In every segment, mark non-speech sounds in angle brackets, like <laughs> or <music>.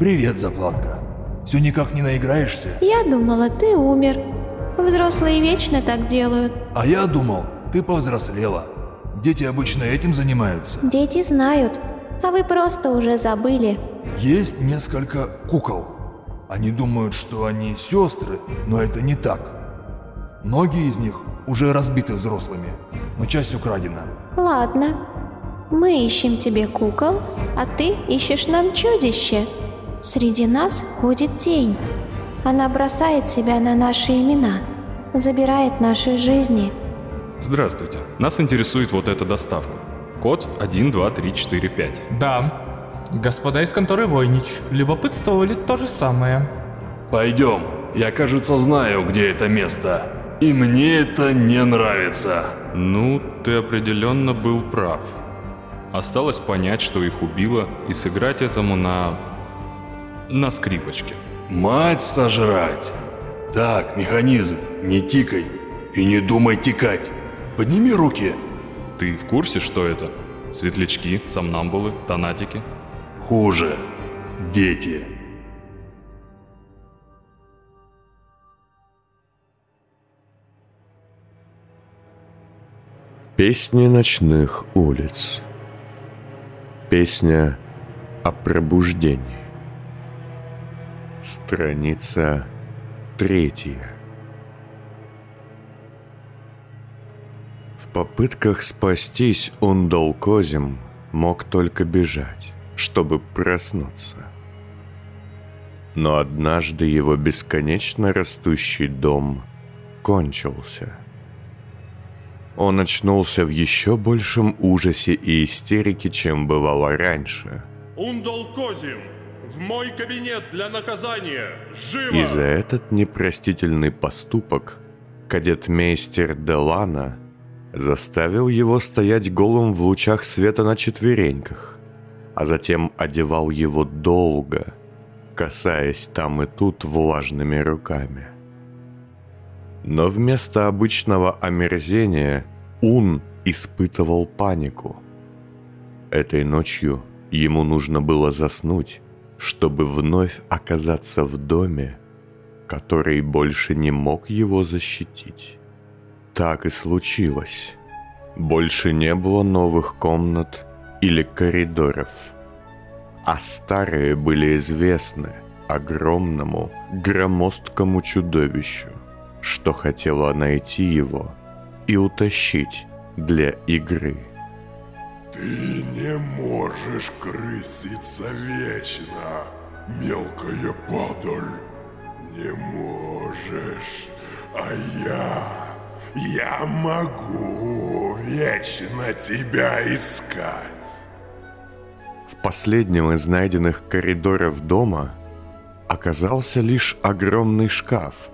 Привет, заплатка. Все никак не наиграешься? Я думала, ты умер. Взрослые вечно так делают. А я думал, ты повзрослела. Дети обычно этим занимаются. Дети знают, а вы просто уже забыли. Есть несколько кукол. Они думают, что они сестры, но это не так. Многие из них уже разбиты взрослыми, но часть украдена. Ладно. Мы ищем тебе кукол, а ты ищешь нам чудище. Среди нас ходит тень. Она бросает себя на наши имена, забирает наши жизни. Здравствуйте. Нас интересует вот эта доставка. Код 12345. Да. Господа из конторы Войнич любопытствовали то же самое. Пойдем. Я, кажется, знаю, где это место. И мне это не нравится. Ну, ты определенно был прав. Осталось понять, что их убило, и сыграть этому на... на скрипочке. Мать сожрать. Так, механизм, не тикай. И не думай тикать. Подними руки. Ты в курсе, что это? Светлячки, сомнамбулы, тонатики? Хуже. Дети. Песни ночных улиц. Песня о пробуждении. Страница третья. В попытках спастись Ундол Козим мог только бежать, чтобы проснуться. Но однажды его бесконечно растущий дом кончился. Он очнулся в еще большем ужасе и истерике, чем бывало раньше. Ундол Козим, в мой кабинет для наказания! Живо! И за этот непростительный поступок кадетмейстер Делана заставил его стоять голым в лучах света на четвереньках, а затем одевал его долго, касаясь там и тут влажными руками. Но вместо обычного омерзения Ун испытывал панику. Этой ночью ему нужно было заснуть, чтобы вновь оказаться в доме, который больше не мог его защитить. Так и случилось. Больше не было новых комнат или коридоров, а старые были известны огромному громоздкому чудовищу, что хотело найти его и утащить для игры. Ты не можешь крыситься вечно, мелкая падаль. Не можешь. А я... Я могу вечно тебя искать. В последнем из найденных коридоров дома оказался лишь огромный шкаф,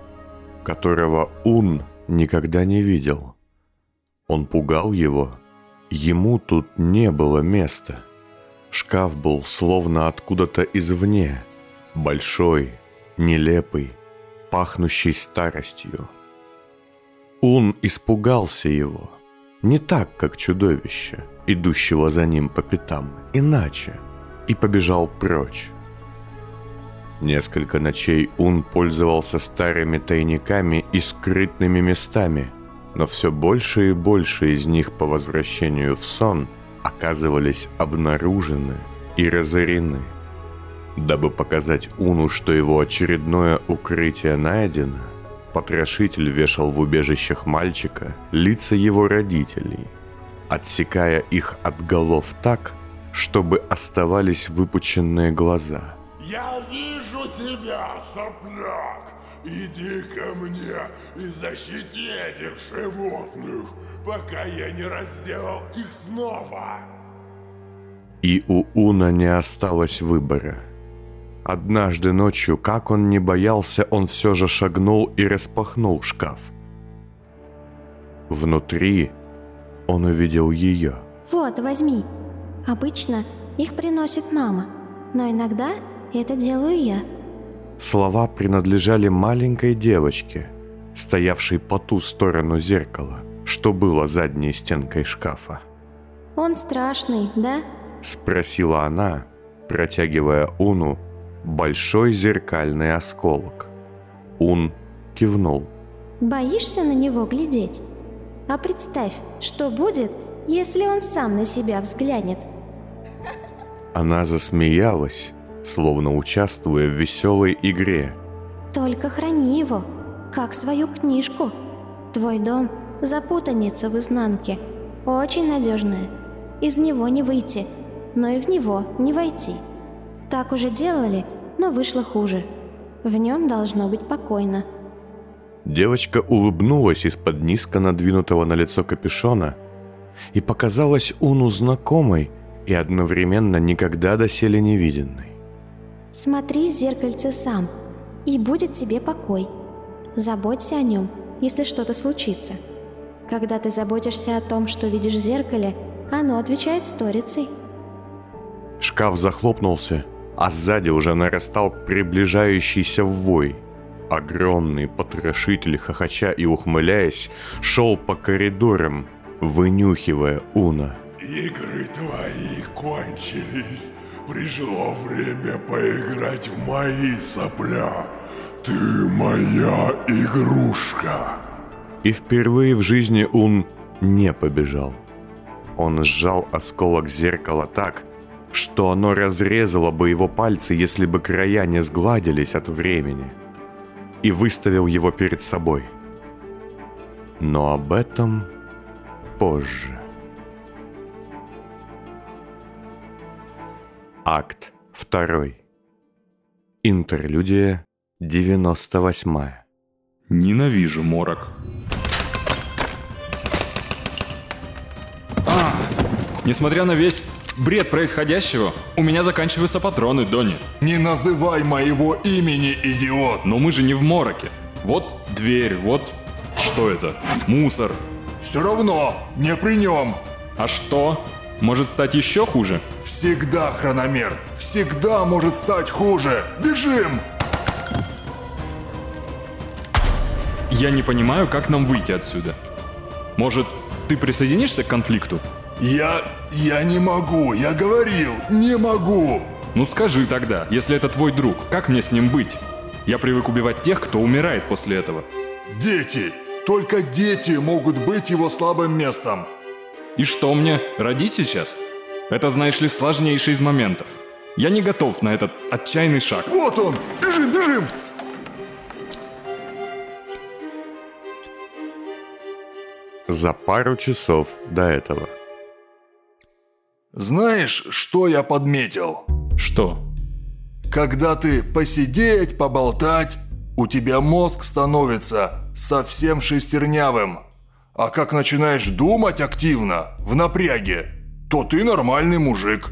которого Ун никогда не видел. Он пугал его. Ему тут не было места. Шкаф был словно откуда-то извне. Большой, нелепый, пахнущий старостью. Ун испугался его. Не так, как чудовище, идущего за ним по пятам, иначе, и побежал прочь. Несколько ночей Ун пользовался старыми тайниками и скрытными местами, но все больше и больше из них по возвращению в сон оказывались обнаружены и разорены. Дабы показать Уну, что его очередное укрытие найдено, потрошитель вешал в убежищах мальчика лица его родителей, отсекая их от голов так, чтобы оставались выпученные глаза. Я вижу тебя, сопляк! Иди ко мне и защити этих животных, пока я не разделал их снова. И у Уна не осталось выбора. Однажды ночью, как он не боялся, он все же шагнул и распахнул шкаф. Внутри он увидел ее. Вот, возьми. Обычно их приносит мама, но иногда это делаю я. Слова принадлежали маленькой девочке, стоявшей по ту сторону зеркала, что было задней стенкой шкафа. Он страшный, да? Спросила она, протягивая Уну большой зеркальный осколок. Ун кивнул. Боишься на него глядеть? А представь, что будет, если он сам на себя взглянет. Она засмеялась, словно участвуя в веселой игре. Только храни его, как свою книжку. Твой дом – запутанница в изнанке, очень надежная. Из него не выйти, но и в него не войти. Так уже делали, но вышло хуже. В нем должно быть покойно. Девочка улыбнулась из-под низко надвинутого на лицо капюшона и показалась Уну знакомой и одновременно никогда доселе не виденной. Смотри в зеркальце сам, и будет тебе покой. Заботься о нем, если что-то случится. Когда ты заботишься о том, что видишь в зеркале, оно отвечает сторицей. Шкаф захлопнулся, а сзади уже нарастал приближающийся вой – Огромный потрошитель, хохоча и ухмыляясь, шел по коридорам, вынюхивая Уна. Игры твои кончились. Пришло время поиграть в мои сопля. Ты моя игрушка. И впервые в жизни Ун не побежал. Он сжал осколок зеркала так, что оно разрезало бы его пальцы, если бы края не сгладились от времени – и выставил его перед собой. Но об этом позже. Акт 2. Интерлюдия 98. Ненавижу морок. А, несмотря на весь бред происходящего, у меня заканчиваются патроны, Донни. Не называй моего имени, идиот! Но мы же не в мороке. Вот дверь, вот... Что это? Мусор. Все равно, не при нем. А что? Может стать еще хуже? Всегда, хрономер. Всегда может стать хуже. Бежим! Я не понимаю, как нам выйти отсюда. Может, ты присоединишься к конфликту? Я... я не могу, я говорил, не могу. Ну скажи тогда, если это твой друг, как мне с ним быть? Я привык убивать тех, кто умирает после этого. Дети! Только дети могут быть его слабым местом. И что мне, родить сейчас? Это, знаешь ли, сложнейший из моментов. Я не готов на этот отчаянный шаг. Вот он! Бежим, бежим! За пару часов до этого. Знаешь, что я подметил? Что? Когда ты посидеть, поболтать, у тебя мозг становится совсем шестернявым. А как начинаешь думать активно, в напряге, то ты нормальный мужик.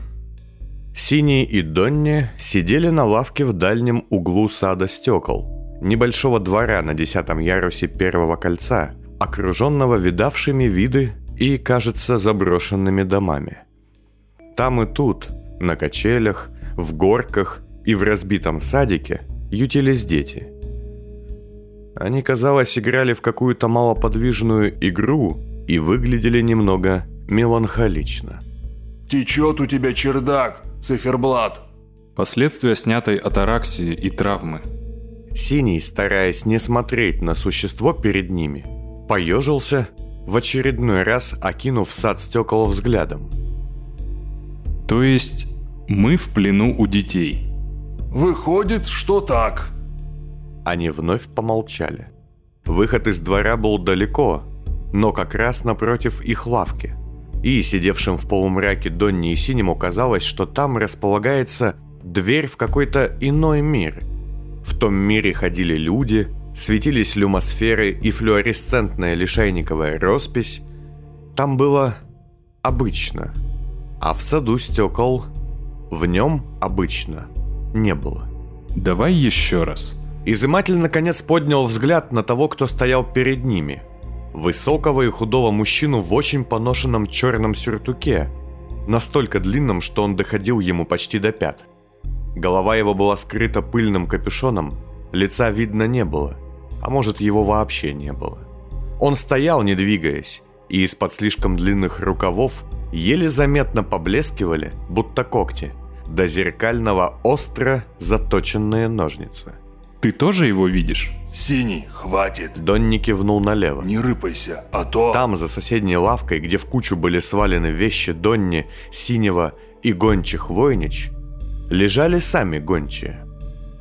Синий и Донни сидели на лавке в дальнем углу сада стекол, небольшого двора на десятом ярусе первого кольца, окруженного видавшими виды и, кажется, заброшенными домами. Там и тут, на качелях, в горках и в разбитом садике ютились дети. Они, казалось, играли в какую-то малоподвижную игру и выглядели немного меланхолично. Течет у тебя чердак, циферблат. Последствия снятой атараксии и травмы. Синий, стараясь не смотреть на существо перед ними, поежился, в очередной раз окинув сад стекол взглядом – то есть мы в плену у детей? Выходит, что так. Они вновь помолчали. Выход из двора был далеко, но как раз напротив их лавки. И сидевшим в полумраке Донни и Синему казалось, что там располагается дверь в какой-то иной мир. В том мире ходили люди, светились люмосферы и флуоресцентная лишайниковая роспись. Там было обычно – а в саду стекол в нем обычно не было. Давай еще раз. Изыматель наконец поднял взгляд на того, кто стоял перед ними. Высокого и худого мужчину в очень поношенном черном сюртуке, настолько длинном, что он доходил ему почти до пят. Голова его была скрыта пыльным капюшоном, лица видно не было, а может его вообще не было. Он стоял, не двигаясь, и из-под слишком длинных рукавов еле заметно поблескивали, будто когти, до зеркального остро заточенные ножницы. Ты тоже его видишь? Синий, хватит. Донни кивнул налево. Не рыпайся, а то... Там, за соседней лавкой, где в кучу были свалены вещи Донни, Синего и гончих Войнич, лежали сами гончие.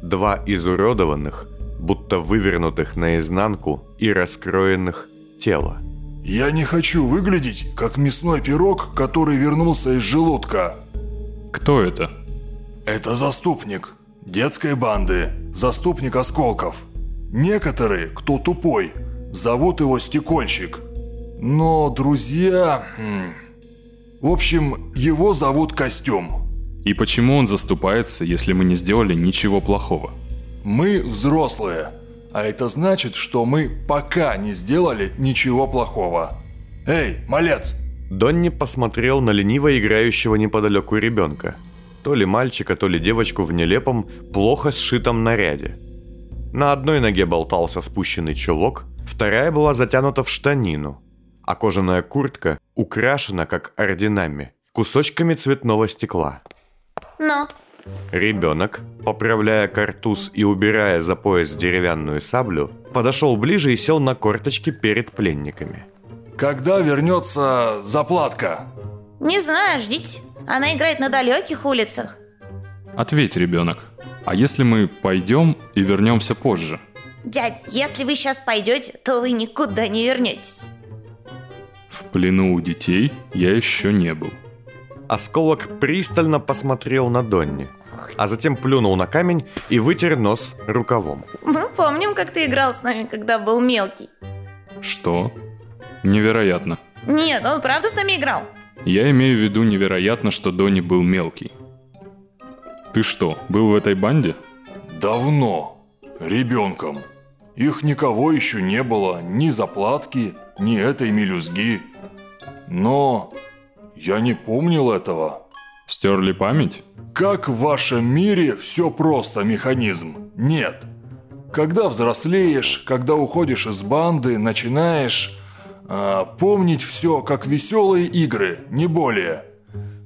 Два изуродованных, будто вывернутых наизнанку и раскроенных тела. Я не хочу выглядеть, как мясной пирог, который вернулся из желудка. Кто это? Это заступник детской банды, заступник осколков. Некоторые, кто тупой, зовут его стекольщик. Но друзья... хм, В общем, его зовут Костюм. И почему он заступается, если мы не сделали ничего плохого? Мы взрослые, а это значит, что мы пока не сделали ничего плохого. Эй, малец, Донни посмотрел на лениво играющего неподалеку ребенка. То ли мальчика, то ли девочку в нелепом, плохо сшитом наряде. На одной ноге болтался спущенный чулок, вторая была затянута в штанину, а кожаная куртка украшена, как орденами, кусочками цветного стекла. Ну, Ребенок, поправляя картуз и убирая за пояс деревянную саблю, подошел ближе и сел на корточки перед пленниками. когда вернется заплатка? не знаю, ждите. Она играет на далеких улицах. Ответь, ребенок. А если мы пойдем и вернемся позже? Дядь, если вы сейчас пойдете, то вы никуда не вернетесь. В плену у детей я еще не был. Осколок пристально посмотрел на Донни, а затем плюнул на камень и вытер нос рукавом. Мы помним, как ты играл с нами, когда был мелкий. Что? Невероятно. Нет, он правда с нами играл? Я имею в виду невероятно, что Донни был мелкий. Ты что, был в этой банде? Давно. Ребенком. Их никого еще не было, ни заплатки, ни этой мелюзги. Но я не помнил этого. Стерли память? Как в вашем мире все просто, механизм? Нет. Когда взрослеешь, когда уходишь из банды, начинаешь а, помнить все как веселые игры, не более.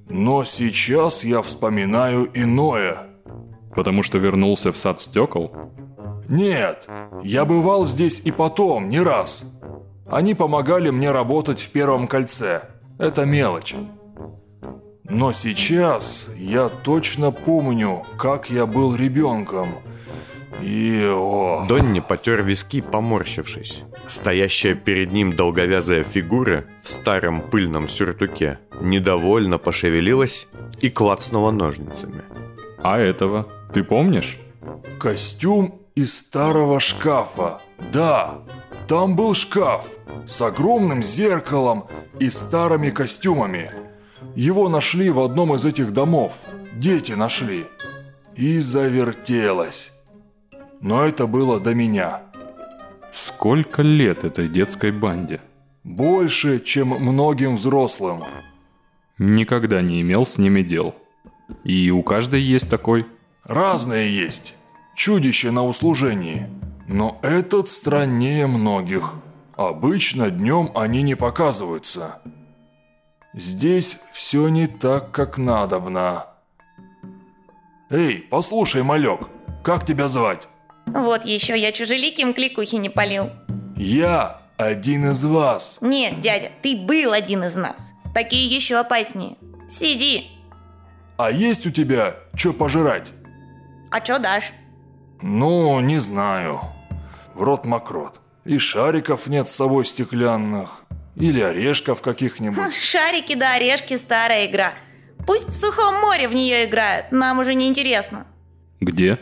Но сейчас я вспоминаю иное. Потому что вернулся в сад стекол? Нет, я бывал здесь и потом, не раз. Они помогали мне работать в первом кольце. Это мелочь. Но сейчас я точно помню, как я был ребенком. И о, Донни потер виски, поморщившись. Стоящая перед ним долговязая фигура в старом пыльном сюртуке недовольно пошевелилась и клацнула ножницами. А этого? Ты помнишь? костюм из старого шкафа. Да, там был шкаф с огромным зеркалом и старыми костюмами. Его нашли в одном из этих домов. Дети нашли. И завертелось. Но это было до меня. Сколько лет этой детской банде? Больше, чем многим взрослым. Никогда не имел с ними дел. И у каждой есть такой. Разные есть. Чудище на услужении. Но этот страннее многих. Обычно днем они не показываются. Здесь все не так, как надобно. Эй, послушай, малек, как тебя звать? Вот еще я чужеликим кликухи не полил. Я один из вас. Нет, дядя, ты был один из нас. Такие еще опаснее. Сиди. А есть у тебя что пожрать? А что дашь? Ну, не знаю. В рот мокрот. И шариков нет с собой стеклянных. Или орешков каких-нибудь. <laughs> Шарики да орешки старая игра. Пусть в сухом море в нее играют, нам уже не интересно. Где?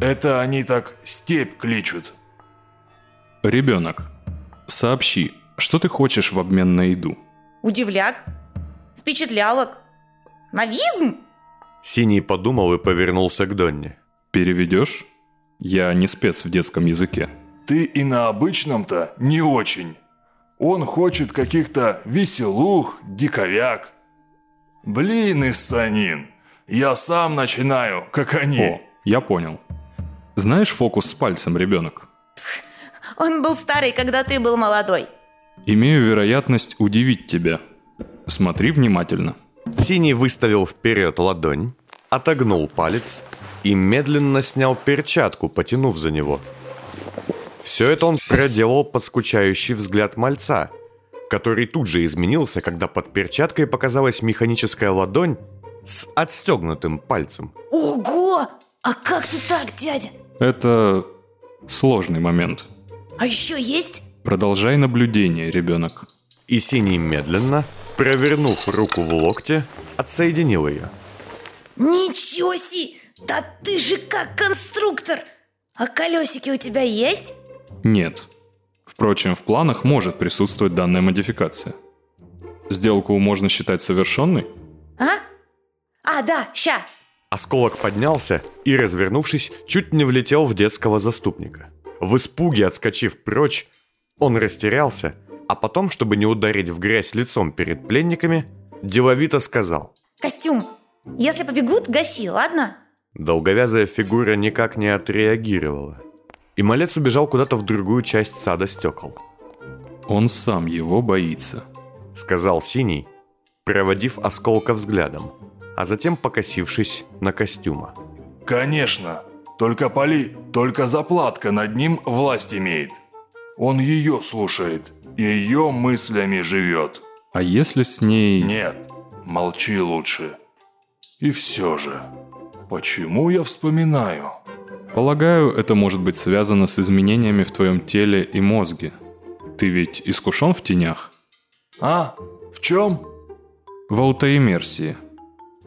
Это они так степь кличут. Ребенок. Сообщи, что ты хочешь в обмен на еду? Удивляк? Впечатлялок? Новизм? Синий подумал и повернулся к Донни. Переведешь? Я не спец в детском языке. Ты и на обычном-то не очень. Он хочет каких-то веселух, диковяк. Блин, Иссанин, я сам начинаю, как они. О, я понял. Знаешь фокус с пальцем, ребенок? Он был старый, когда ты был молодой. Имею вероятность удивить тебя. Смотри внимательно. Синий выставил вперед ладонь, отогнул палец и медленно снял перчатку, потянув за него. Все это он проделал под скучающий взгляд мальца, который тут же изменился, когда под перчаткой показалась механическая ладонь с отстегнутым пальцем. Ого! А как ты так, дядя? Это сложный момент. А еще есть? Продолжай наблюдение, ребенок. И Синий медленно, провернув руку в локте, отсоединил ее. Ничего себе! Да ты же как конструктор! А колесики у тебя есть? Нет. Впрочем, в планах может присутствовать данная модификация. Сделку можно считать совершенной? А? А, да, ща. Осколок поднялся и, развернувшись, чуть не влетел в детского заступника. В испуге отскочив прочь, он растерялся, а потом, чтобы не ударить в грязь лицом перед пленниками, деловито сказал. Костюм. Если побегут, гаси, ладно? Долговязая фигура никак не отреагировала. И малец убежал куда-то в другую часть сада стекол. Он сам его боится. Сказал Синий, проводив осколка взглядом, а затем покосившись на костюма. Конечно. Только Поли, только заплатка над ним власть имеет. Он ее слушает, ее мыслями живет. А если с ней... Нет, молчи лучше. И все же, почему я вспоминаю? Полагаю, это может быть связано с изменениями в твоем теле и мозге. Ты ведь искушен в тенях? А? В чем? В аутоиммерсии.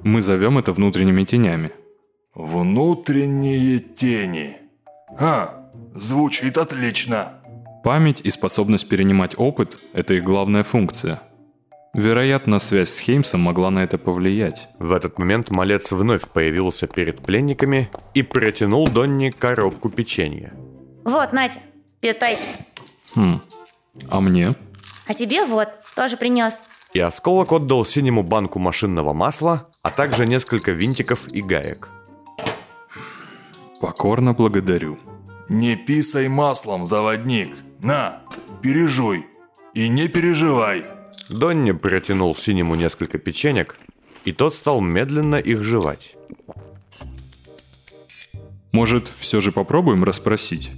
Мы зовем это внутренними тенями. Внутренние тени. А, звучит отлично. Память и способность перенимать опыт – это их главная функция. Вероятно, связь с Хеймсом могла на это повлиять. В этот момент малец вновь появился перед пленниками и протянул Донни коробку печенья. Вот, Надя, питайтесь. Хм, а мне? А тебе вот, тоже принес. И осколок отдал синему банку машинного масла, а также несколько винтиков и гаек. Покорно благодарю. Не писай маслом, заводник. На, пережуй. И не переживай. Донни протянул синему несколько печенек, и тот стал медленно их жевать. Может, все же попробуем расспросить,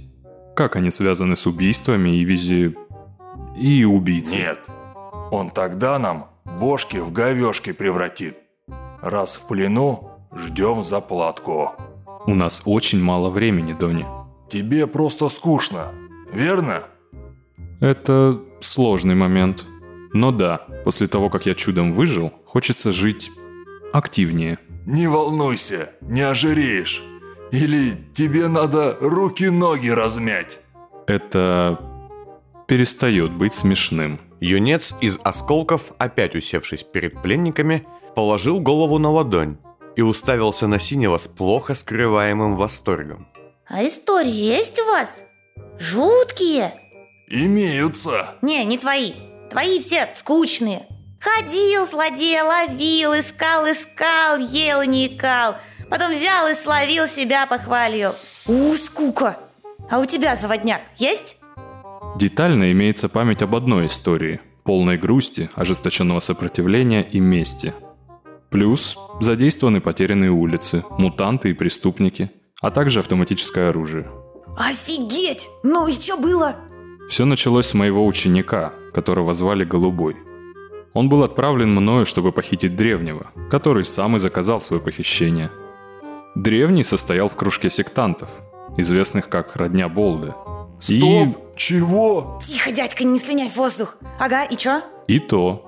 как они связаны с убийствами и визи... и убийцей? Нет. Он тогда нам бошки в говешки превратит. Раз в плену, ждем заплатку. У нас очень мало времени, Донни. Тебе просто скучно, верно? Это сложный момент. Но да, после того, как я чудом выжил, хочется жить активнее. Не волнуйся, не ожиреешь. Или тебе надо руки-ноги размять. Это перестает быть смешным. Юнец из осколков, опять усевшись перед пленниками, положил голову на ладонь и уставился на синего с плохо скрываемым восторгом. А истории есть у вас? Жуткие? Имеются. Не, не твои. Твои все скучные. Ходил, злодей, ловил, искал, искал, ел и не икал. Потом взял и словил себя, похвалил. У, скука. А у тебя, заводняк, есть? Детально имеется память об одной истории, полной грусти, ожесточенного сопротивления и мести. Плюс задействованы потерянные улицы, мутанты и преступники, а также автоматическое оружие. Офигеть! Ну и что было? Все началось с моего ученика, которого звали Голубой. Он был отправлен мною, чтобы похитить древнего, который сам и заказал свое похищение. Древний состоял в кружке сектантов, известных как Родня Болды. Стоп! Чего? Тихо, дядька, не слюняй в воздух. Ага, и чё? И то.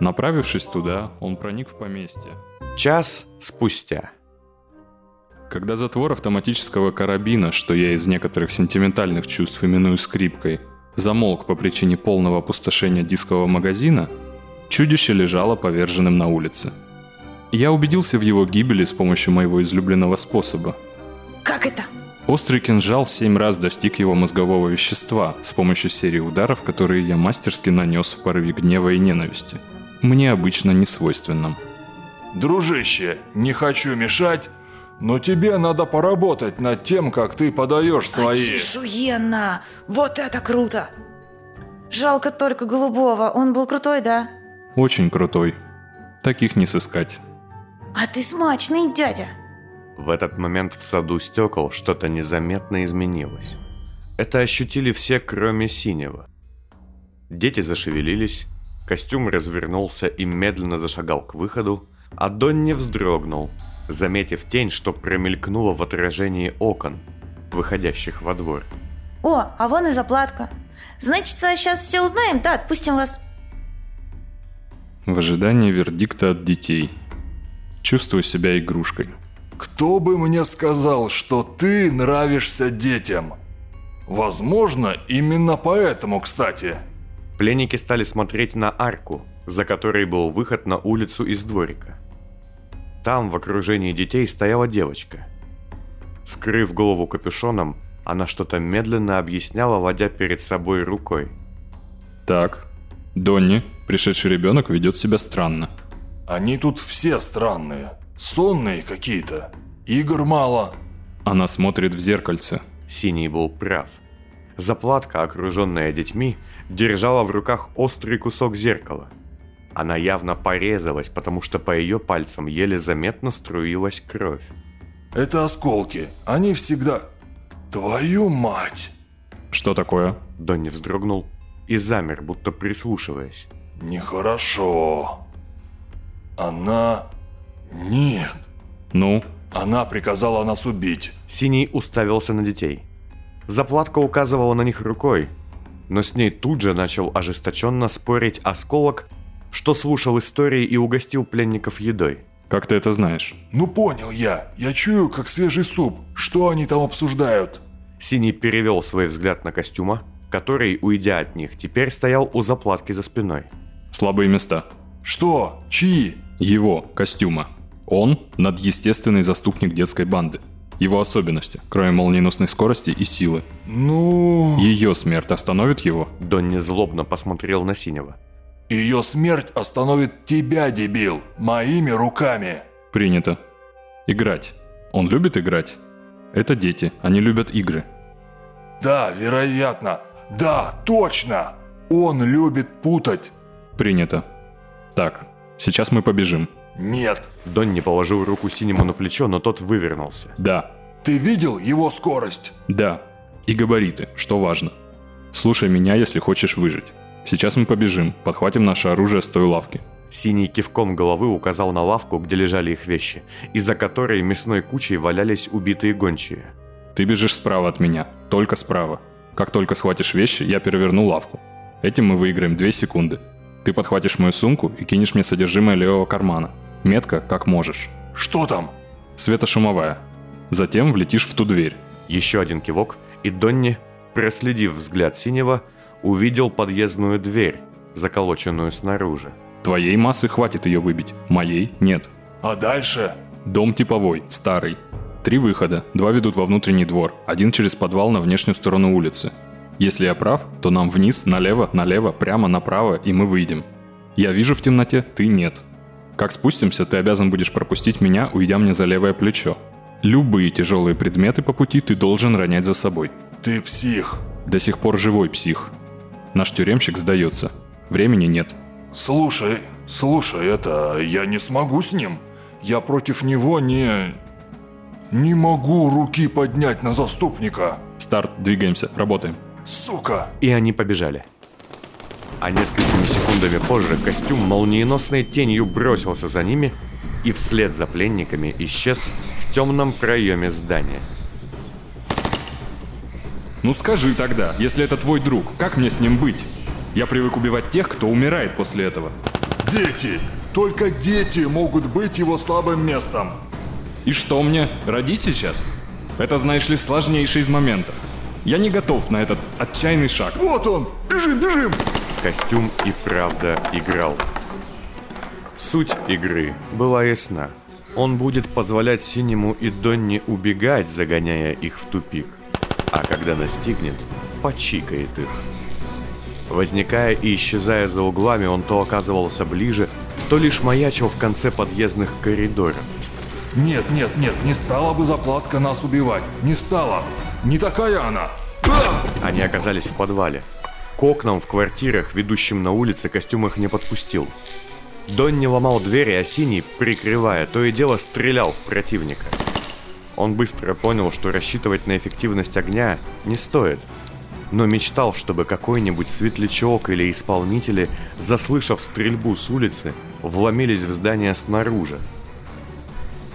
Направившись туда, он проник в поместье. Час спустя. Когда затвор автоматического карабина, что я из некоторых сентиментальных чувств именую скрипкой, замолк по причине полного опустошения дискового магазина, чудище лежало поверженным на улице. Я убедился в его гибели с помощью моего излюбленного способа. Как это? Острый кинжал семь раз достиг его мозгового вещества с помощью серии ударов, которые я мастерски нанес в порыве гнева и ненависти. Мне обычно не свойственным. Дружище, не хочу мешать, но тебе надо поработать над тем, как ты подаешь свои... Охуенно! Вот это круто! Жалко только Голубого, он был крутой, да? Очень крутой. Таких не сыскать. А ты смачный, дядя. В этот момент в саду стекол что-то незаметно изменилось. Это ощутили все, кроме синего. Дети зашевелились, костюм развернулся и медленно зашагал к выходу, а Донни вздрогнул, заметив тень, что промелькнула в отражении окон, выходящих во двор. О, а вон и заплатка. Значит, сейчас все узнаем, да, отпустим вас. В ожидании вердикта от детей. Чувствую себя игрушкой. Кто бы мне сказал, что ты нравишься детям? Возможно, именно поэтому, кстати. Пленники стали смотреть на арку, за которой был выход на улицу из дворика. Там, в окружении детей, стояла девочка. Скрыв голову капюшоном, она что-то медленно объясняла, водя перед собой рукой. Так, Донни, пришедший ребенок, ведет себя странно. Они тут все странные. Сонные какие-то. Игр мало. Она смотрит в зеркальце. Синий был прав. Заплатка, окруженная детьми, держала в руках острый кусок зеркала. Она явно порезалась, потому что по ее пальцам еле заметно струилась кровь. Это осколки. Они всегда... Твою мать! Что такое? Донни вздрогнул и замер, будто прислушиваясь. Нехорошо. Она... Нет. Ну? Она приказала нас убить. Синий уставился на детей. Заплатка указывала на них рукой, но с ней тут же начал ожесточенно спорить осколок, что слушал истории и угостил пленников едой. Как ты это знаешь? Ну понял я. Я чую, как свежий суп. Что они там обсуждают? Синий перевел свой взгляд на костюма, который, уйдя от них, теперь стоял у заплатки за спиной. Слабые места. Что? Чьи? Его, костюма. Он – надъестественный заступник детской банды. Его особенности, кроме молниеносной скорости и силы. Ну... Ее смерть остановит его? Донни злобно посмотрел на Синего. Ее смерть остановит тебя, дебил, моими руками. Принято. Играть. Он любит играть? Это дети, они любят игры. Да, вероятно. Да, точно. Он любит путать. Принято. Так, сейчас мы побежим. Нет. Донни положил руку Синему на плечо, но тот вывернулся. Да. Ты видел его скорость? Да. И габариты, что важно. Слушай меня, если хочешь выжить. Сейчас мы побежим, подхватим наше оружие с той лавки. Синий кивком головы указал на лавку, где лежали их вещи, из-за которой мясной кучей валялись убитые гончие. Ты бежишь справа от меня, только справа. Как только схватишь вещи, я переверну лавку. Этим мы выиграем 2 секунды. Ты подхватишь мою сумку и кинешь мне содержимое левого кармана. Метко, как можешь. Что там? Светошумовая. Затем влетишь в ту дверь. Еще один кивок, и Донни, проследив взгляд Синего, увидел подъездную дверь, заколоченную снаружи. Твоей массы хватит ее выбить, моей нет. А дальше? Дом типовой, старый. Три выхода, два ведут во внутренний двор, один через подвал на внешнюю сторону улицы. Если я прав, то нам вниз, налево, налево, прямо направо, и мы выйдем. Я вижу в темноте, ты нет. Как спустимся, ты обязан будешь пропустить меня, уйдя мне за левое плечо. Любые тяжелые предметы по пути ты должен ронять за собой. Ты псих. До сих пор живой псих. Наш тюремщик сдается. Времени нет. Слушай, слушай, это... Я не смогу с ним. Я против него не... Не могу руки поднять на заступника. Старт, двигаемся, работаем. Сука! И они побежали. А несколькими секундами позже костюм молниеносной тенью бросился за ними и вслед за пленниками исчез в темном проеме здания. Ну скажи тогда, если это твой друг, как мне с ним быть? Я привык убивать тех, кто умирает после этого. Дети! Только дети могут быть его слабым местом. И что мне, родить сейчас? Это, знаешь ли, сложнейший из моментов. Я не готов на этот отчаянный шаг. Вот он! Бежим, бежим! Костюм и правда играл. Суть игры была ясна. Он будет позволять Синему и Донни убегать, загоняя их в тупик. А когда настигнет, почикает их. Возникая и исчезая за углами, он то оказывался ближе, то лишь маячил в конце подъездных коридоров. Нет, нет, нет, не стала бы заплатка нас убивать. Не стала. Не такая она. Они оказались в подвале. К окнам в квартирах, ведущим на улице, костюм их не подпустил. Донни ломал двери, а Синий, прикрывая, то и дело стрелял в противника. Он быстро понял, что рассчитывать на эффективность огня не стоит. Но мечтал, чтобы какой-нибудь светлячок или исполнители, заслышав стрельбу с улицы, вломились в здание снаружи.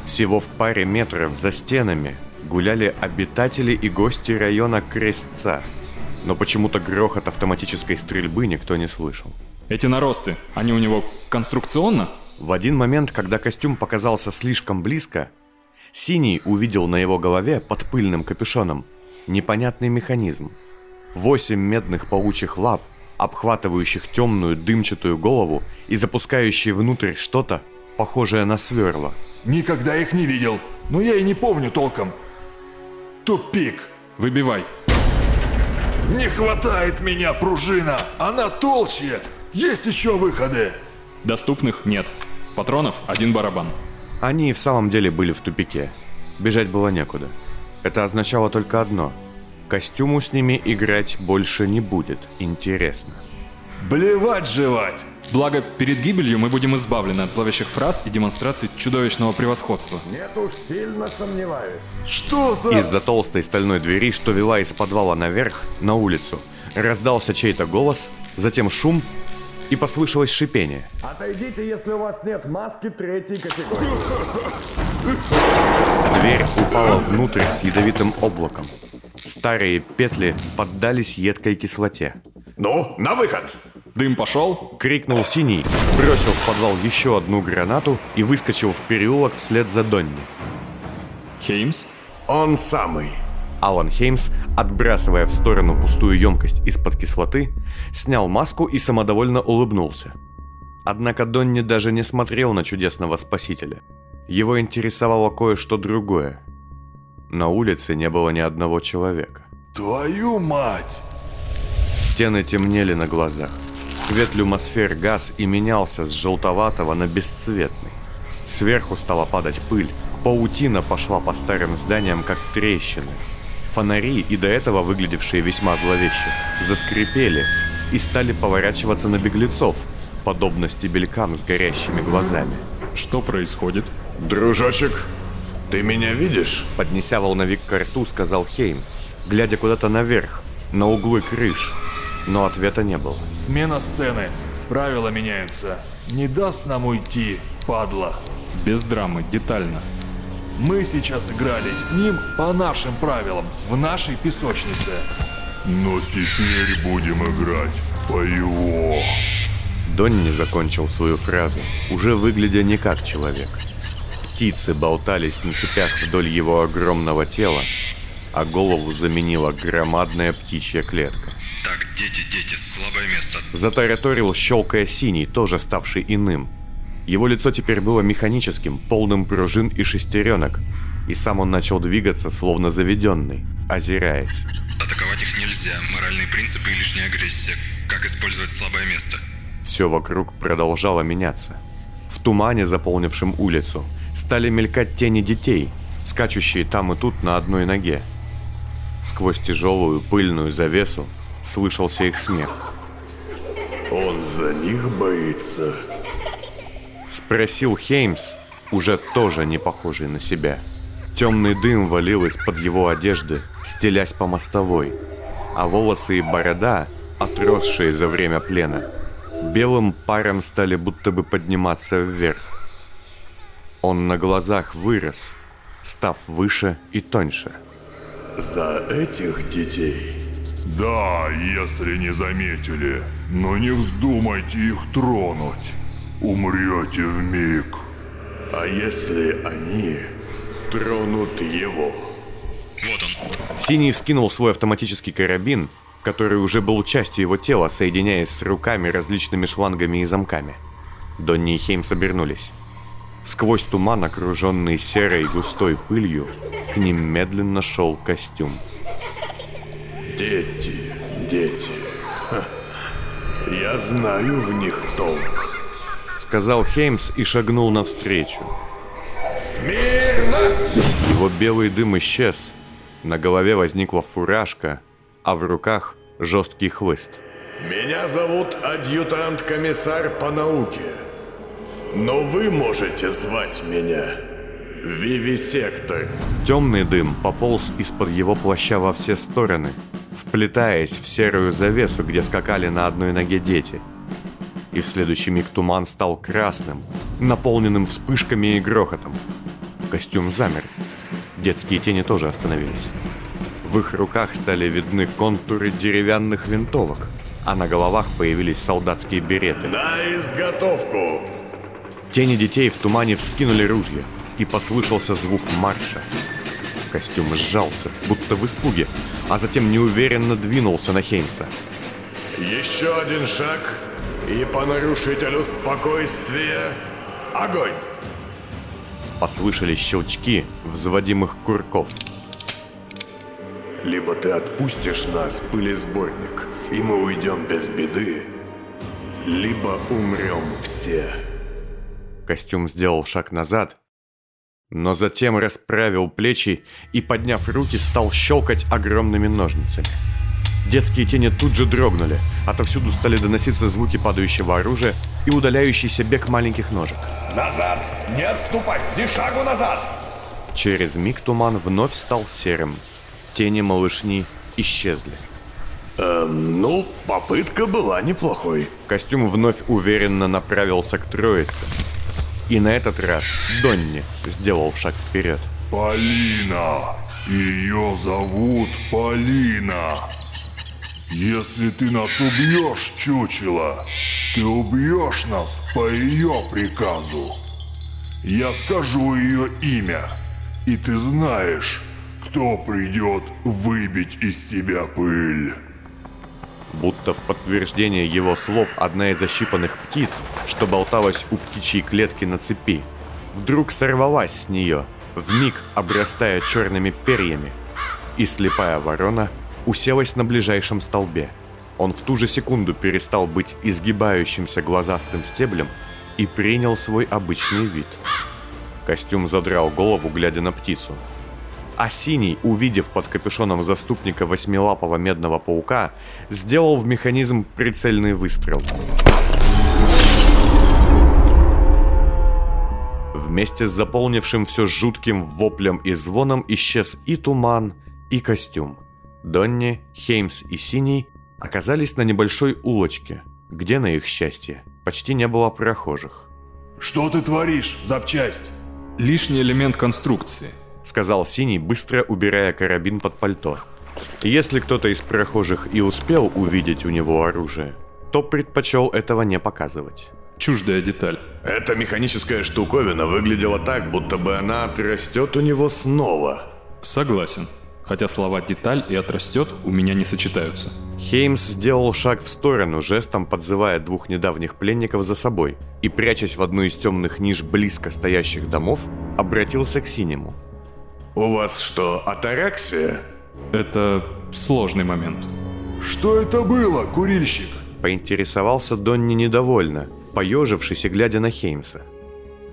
Всего в паре метров за стенами гуляли обитатели и гости района Крестца. Но почему-то грохот автоматической стрельбы никто не слышал. Эти наросты, они у него конструкционно? В один момент, когда костюм показался слишком близко, Синий увидел на его голове под пыльным капюшоном непонятный механизм. Восемь медных паучьих лап, обхватывающих темную дымчатую голову и запускающие внутрь что-то, похожее на сверло. Никогда их не видел, но я и не помню толком. Тупик. Выбивай. Не хватает меня пружина, она толще. Есть еще выходы. Доступных нет. Патронов один барабан. Они и в самом деле были в тупике. Бежать было некуда. Это означало только одно. Костюму с ними играть больше не будет интересно. Блевать жевать. Благо, перед гибелью мы будем избавлены от зловещих фраз и демонстраций чудовищного превосходства. Нет уж, сильно сомневаюсь. Что за... Из-за толстой стальной двери, что вела из подвала наверх, на улицу, раздался чей-то голос, затем шум и послышалось шипение. Отойдите, если у вас нет маски третьей категории. Дверь упала внутрь с ядовитым облаком. Старые петли поддались едкой кислоте. Ну, на выход! Дым пошел? Крикнул Синий, бросил в подвал еще одну гранату и выскочил в переулок вслед за Донни. Хеймс? Он самый. Алан Хеймс, отбрасывая в сторону пустую емкость из-под кислоты, снял маску и самодовольно улыбнулся. Однако Донни даже не смотрел на чудесного спасителя. Его интересовало кое-что другое. На улице не было ни одного человека. Твою мать! Стены темнели на глазах. Свет люмосфер газ и менялся с желтоватого на бесцветный. Сверху стала падать пыль. Паутина пошла по старым зданиям, как трещины. Фонари, и до этого выглядевшие весьма зловеще, заскрипели и стали поворачиваться на беглецов, подобно стебелькам с горящими глазами. Что происходит? Дружочек, ты меня видишь? Поднеся волновик к рту, сказал Хеймс, глядя куда-то наверх, на углы крыш. Но ответа не было. Смена сцены. Правила меняются. Не даст нам уйти, падла. Без драмы, детально. Мы сейчас играли с ним по нашим правилам, в нашей песочнице. Но теперь будем играть по его. Донни закончил свою фразу, уже выглядя не как человек. Птицы болтались на цепях вдоль его огромного тела, а голову заменила громадная птичья клетка. Так, дети, дети, слабое место. Затараторил, щелкая синий, тоже ставший иным. Его лицо теперь было механическим, полным пружин и шестеренок, и сам он начал двигаться, словно заведенный, озираясь. Атаковать их нельзя. Моральные принципы и лишняя агрессия. Как использовать слабое место? Все вокруг продолжало меняться. В тумане, заполнившем улицу, стали мелькать тени детей, скачущие там и тут на одной ноге. Сквозь тяжелую пыльную завесу слышался их смех. Он за них боится. Спросил Хеймс, уже тоже не похожий на себя. Темный дым валил из-под его одежды, стелясь по мостовой, а волосы и борода, отросшие за время плена, белым паром стали будто бы подниматься вверх. Он на глазах вырос, став выше и тоньше. За этих детей. Да, если не заметили. Но не вздумайте их тронуть. Умрете в миг. А если они тронут его? Вот он. Синий вскинул свой автоматический карабин, который уже был частью его тела, соединяясь с руками различными шлангами и замками. Донни и Хеймс обернулись. Сквозь туман, окруженный серой густой пылью, к ним медленно шел костюм. Дети, дети. Ха. Я знаю в них толк. Сказал Хеймс и шагнул навстречу. Смирно! Его белый дым исчез. На голове возникла фуражка, а в руках жесткий хлыст. Меня зовут адъютант-комиссар по науке. Но вы можете звать меня Вивисектор. Темный дым пополз из-под его плаща во все стороны, вплетаясь в серую завесу, где скакали на одной ноге дети. И в следующий миг туман стал красным, наполненным вспышками и грохотом. Костюм замер. Детские тени тоже остановились. В их руках стали видны контуры деревянных винтовок, а на головах появились солдатские береты. На изготовку! Тени детей в тумане вскинули ружья, и послышался звук марша. Костюм сжался, будто в испуге, а затем неуверенно двинулся на Хеймса. Еще один шаг, и по нарушителю спокойствия огонь! Послышались щелчки взводимых курков. Либо ты отпустишь нас, пылесборник, и мы уйдем без беды, либо умрем все. Костюм сделал шаг назад, но затем расправил плечи и, подняв руки, стал щелкать огромными ножницами. Детские тени тут же дрогнули, отовсюду стали доноситься звуки падающего оружия и удаляющийся бег маленьких ножек. Назад! Не отступать! Ни шагу назад! Через миг туман вновь стал серым. Тени малышни исчезли. Эм, ну, попытка была неплохой. Костюм вновь уверенно направился к троице. И на этот раз Донни сделал шаг вперед. Полина! Ее зовут Полина! Если ты нас убьешь, чучело, ты убьешь нас по ее приказу. Я скажу ее имя, и ты знаешь, кто придет выбить из тебя пыль. Будто в подтверждение его слов одна из ощипанных птиц, что болталась у птичьей клетки на цепи, вдруг сорвалась с нее, вмиг обрастая черными перьями, и слепая ворона уселась на ближайшем столбе. Он в ту же секунду перестал быть изгибающимся глазастым стеблем и принял свой обычный вид. Костюм задрал голову, глядя на птицу. А Синий, увидев под капюшоном заступника восьмилапого медного паука, сделал в механизм прицельный выстрел. Вместе с заполнившим все жутким воплем и звоном исчез и туман, и костюм. Донни, Хеймс и Синий оказались на небольшой улочке, где, на их счастье, почти не было прохожих. Что ты творишь, запчасть? Лишний элемент конструкции. Сказал Синий, быстро убирая карабин под пальто. Если кто-то из прохожих и успел увидеть у него оружие, то предпочел этого не показывать. Чуждая деталь. Эта механическая штуковина выглядела так, будто бы она отрастет у него снова. Согласен. Хотя слова «деталь» и «отрастет» у меня не сочетаются. Хеймс сделал шаг в сторону, жестом подзывая двух недавних пленников за собой, и, прячась в одну из темных ниш близко стоящих домов, обратился к Синему. У вас что, атараксия? Это сложный момент. Что это было, курильщик? Поинтересовался Донни недовольно, поежившись и глядя на Хеймса.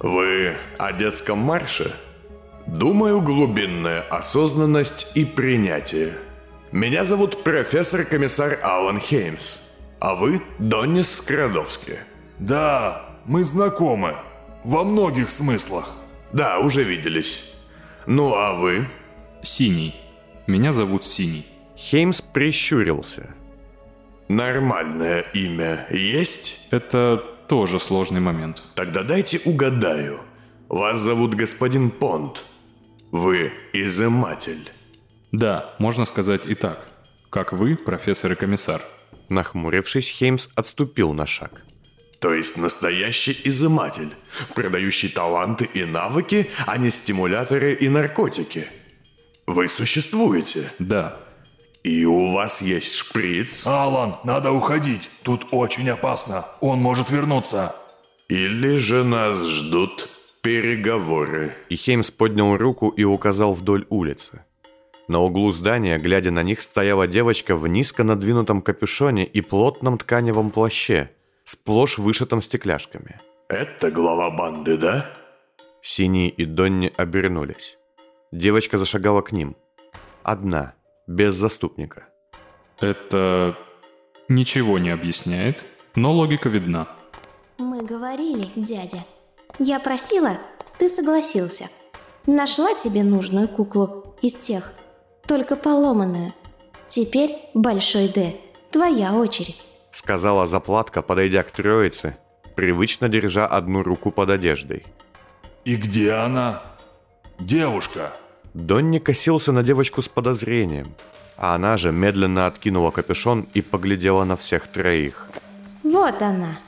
Вы о детском марше? Думаю, глубинная осознанность и принятие. Меня зовут профессор-комиссар Алан Хеймс, а вы Доннис Скрадовский. Да, мы знакомы. Во многих смыслах. Да, уже виделись. Ну а вы? Синий. Меня зовут Синий. Хеймс прищурился. Нормальное имя есть? Это тоже сложный момент. Тогда дайте угадаю. Вас зовут господин Понт. Вы изыматель. Да, можно сказать и так. Как вы, профессор и комиссар. Нахмурившись, Хеймс отступил на шаг. То есть настоящий изыматель, продающий таланты и навыки, а не стимуляторы и наркотики. Вы существуете. Да. И у вас есть шприц. Алан, надо уходить. Тут очень опасно. Он может вернуться. Или же нас ждут переговоры. И Хеймс поднял руку и указал вдоль улицы. На углу здания, глядя на них, стояла девочка в низко надвинутом капюшоне и плотном тканевом плаще, сплошь вышитом стекляшками. Это глава банды, да? Синий и Донни обернулись. Девочка зашагала к ним. Одна, без заступника. Это ничего не объясняет, но логика видна. Мы говорили, дядя. Я просила, ты согласился. Нашла тебе нужную куклу из тех, только поломанную. Теперь, Большой Д, твоя очередь. Сказала заплатка, подойдя к троице, привычно держа одну руку под одеждой. И где она? Девушка. Донни косился на девочку с подозрением, а она же медленно откинула капюшон и поглядела на всех троих. Вот она.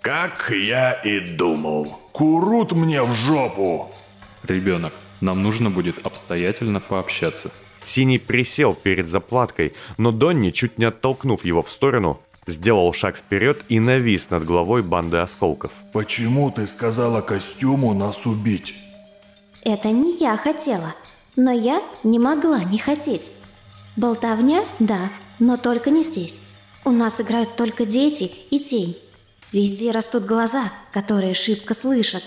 Как я и думал. Курут мне в жопу. Ребенок, нам нужно будет обстоятельно пообщаться. Синий присел перед заплаткой, но Донни, чуть не оттолкнув его в сторону, сделал шаг вперед и навис над головой банды осколков. Почему ты сказала костюму нас убить? Это не я хотела, но я не могла не хотеть. Болтовня, да, но только не здесь. У нас играют только дети и тень. Везде растут глаза, которые шибко слышат.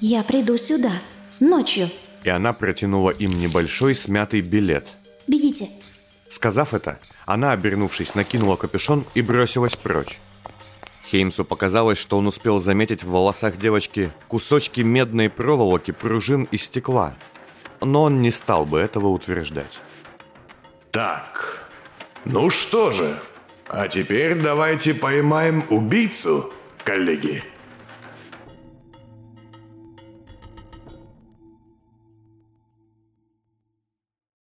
Я приду сюда, ночью. И она протянула им небольшой смятый билет. Бегите. Сказав это, она, обернувшись, накинула капюшон и бросилась прочь. Хеймсу показалось, что он успел заметить в волосах девочки кусочки медной проволоки, пружин и стекла. Но он не стал бы этого утверждать. Так, ну что же, а теперь давайте поймаем убийцу, коллеги.